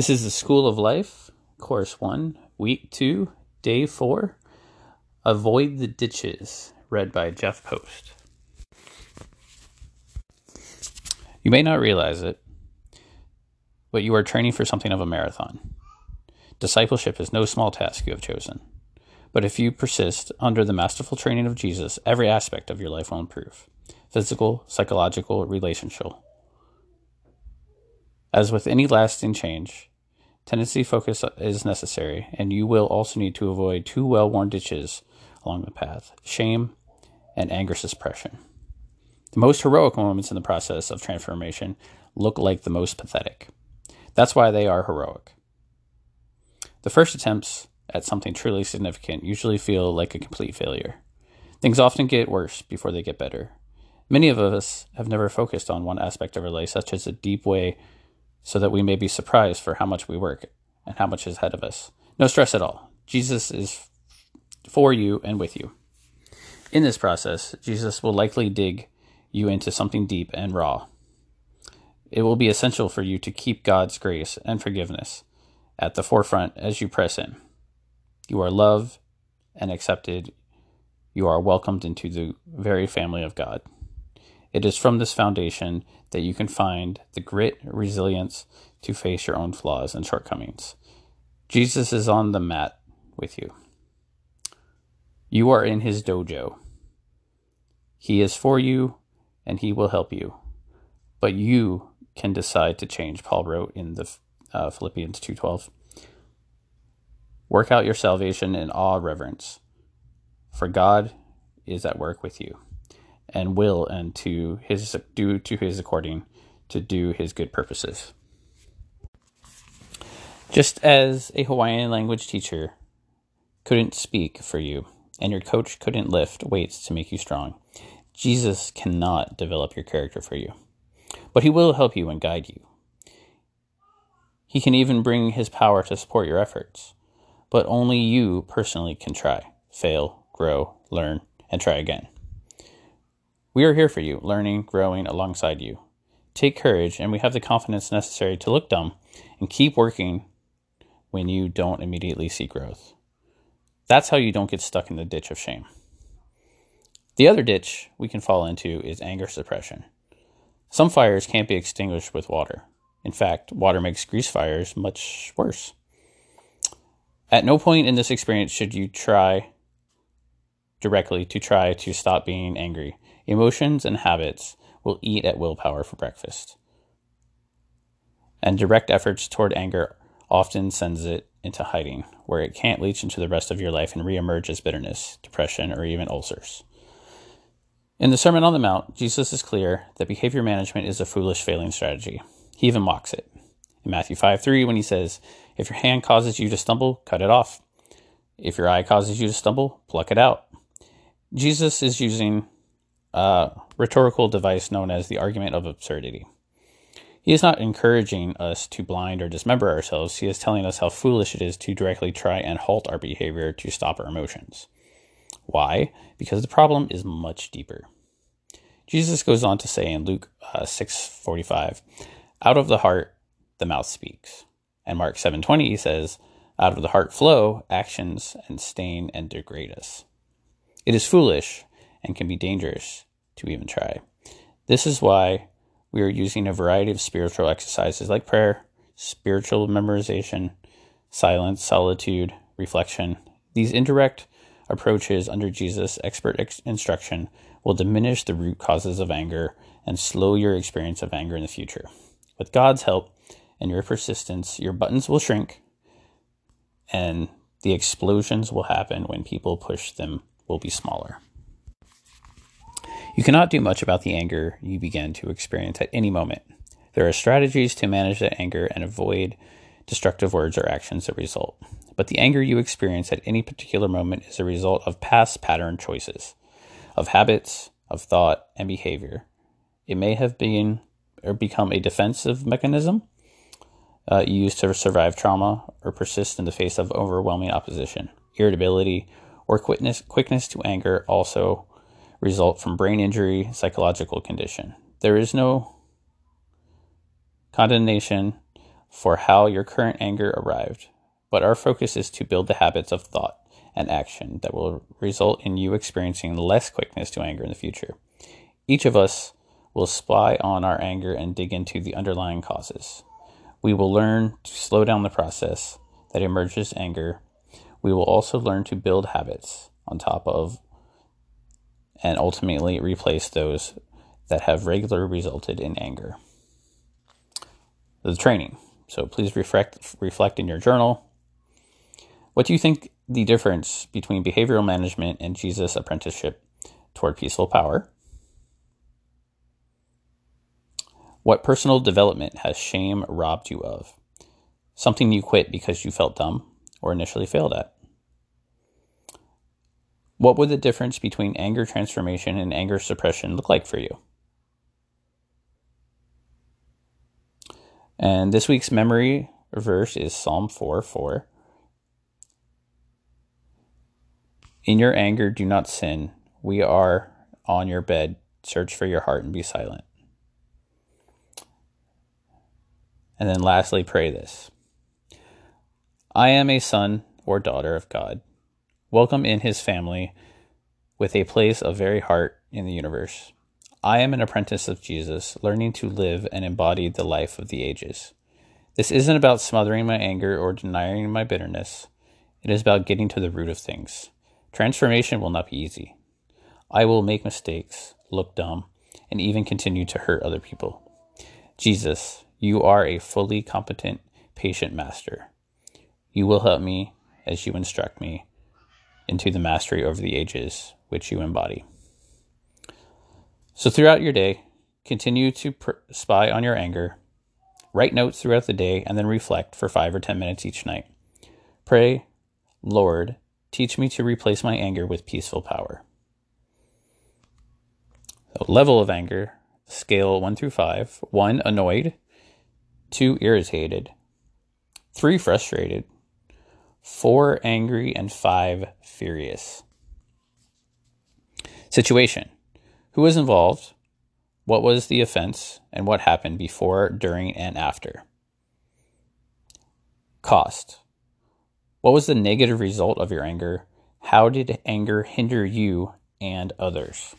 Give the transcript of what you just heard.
This is the School of Life, Course 1, Week 2, Day 4 Avoid the Ditches, read by Jeff Post. You may not realize it, but you are training for something of a marathon. Discipleship is no small task you have chosen. But if you persist under the masterful training of Jesus, every aspect of your life will improve physical, psychological, relational. As with any lasting change, tendency focus is necessary, and you will also need to avoid two well worn ditches along the path shame and anger suppression. The most heroic moments in the process of transformation look like the most pathetic. That's why they are heroic. The first attempts at something truly significant usually feel like a complete failure. Things often get worse before they get better. Many of us have never focused on one aspect of our life, such as a deep way so that we may be surprised for how much we work and how much is ahead of us. No stress at all. Jesus is for you and with you. In this process, Jesus will likely dig you into something deep and raw. It will be essential for you to keep God's grace and forgiveness at the forefront as you press in. You are loved and accepted. You are welcomed into the very family of God. It is from this foundation that you can find the grit, resilience to face your own flaws and shortcomings. Jesus is on the mat with you. You are in his dojo. He is for you and he will help you. But you can decide to change, Paul wrote in the uh, Philippians 2:12. Work out your salvation in awe reverence, for God is at work with you and will and to his do to his according to do his good purposes. Just as a Hawaiian language teacher couldn't speak for you and your coach couldn't lift weights to make you strong, Jesus cannot develop your character for you. But he will help you and guide you. He can even bring his power to support your efforts. But only you personally can try, fail, grow, learn, and try again. We are here for you, learning, growing alongside you. Take courage, and we have the confidence necessary to look dumb and keep working when you don't immediately see growth. That's how you don't get stuck in the ditch of shame. The other ditch we can fall into is anger suppression. Some fires can't be extinguished with water. In fact, water makes grease fires much worse. At no point in this experience should you try directly to try to stop being angry Emotions and habits will eat at willpower for breakfast. And direct efforts toward anger often sends it into hiding, where it can't leach into the rest of your life and reemerge as bitterness, depression, or even ulcers. In the Sermon on the Mount, Jesus is clear that behavior management is a foolish failing strategy. He even mocks it. In Matthew 5 3, when he says, If your hand causes you to stumble, cut it off. If your eye causes you to stumble, pluck it out. Jesus is using a rhetorical device known as the argument of absurdity. He is not encouraging us to blind or dismember ourselves. He is telling us how foolish it is to directly try and halt our behavior to stop our emotions. Why? Because the problem is much deeper. Jesus goes on to say in Luke uh, 6:45, "Out of the heart the mouth speaks." And Mark 7:20 he says, "Out of the heart flow actions and stain and degrade us." It is foolish and can be dangerous to even try. This is why we are using a variety of spiritual exercises like prayer, spiritual memorization, silence, solitude, reflection. These indirect approaches under Jesus' expert ex- instruction will diminish the root causes of anger and slow your experience of anger in the future. With God's help and your persistence, your buttons will shrink and the explosions will happen when people push them will be smaller. You cannot do much about the anger you begin to experience at any moment. There are strategies to manage that anger and avoid destructive words or actions that result. But the anger you experience at any particular moment is a result of past pattern choices, of habits, of thought, and behavior. It may have been or become a defensive mechanism uh, used to survive trauma or persist in the face of overwhelming opposition. Irritability or quickness, quickness to anger also result from brain injury, psychological condition. There is no condemnation for how your current anger arrived, but our focus is to build the habits of thought and action that will result in you experiencing less quickness to anger in the future. Each of us will spy on our anger and dig into the underlying causes. We will learn to slow down the process that emerges anger. We will also learn to build habits on top of and ultimately replace those that have regularly resulted in anger. The training. So please reflect reflect in your journal. What do you think the difference between behavioral management and Jesus' apprenticeship toward peaceful power? What personal development has shame robbed you of? Something you quit because you felt dumb or initially failed at? What would the difference between anger transformation and anger suppression look like for you? And this week's memory verse is Psalm 4 4. In your anger, do not sin. We are on your bed. Search for your heart and be silent. And then lastly, pray this I am a son or daughter of God, welcome in his family with a place of very heart in the universe. I am an apprentice of Jesus, learning to live and embody the life of the ages. This isn't about smothering my anger or denying my bitterness. It is about getting to the root of things. Transformation will not be easy. I will make mistakes, look dumb, and even continue to hurt other people. Jesus, you are a fully competent, patient master. You will help me as you instruct me into the mastery over the ages which you embody. So, throughout your day, continue to pr- spy on your anger, write notes throughout the day, and then reflect for five or ten minutes each night. Pray, Lord, teach me to replace my anger with peaceful power. So level of anger, scale one through five. One, annoyed two irritated, three frustrated, four angry, and five furious. Situation Who was involved? What was the offense? And what happened before, during, and after? Cost What was the negative result of your anger? How did anger hinder you and others?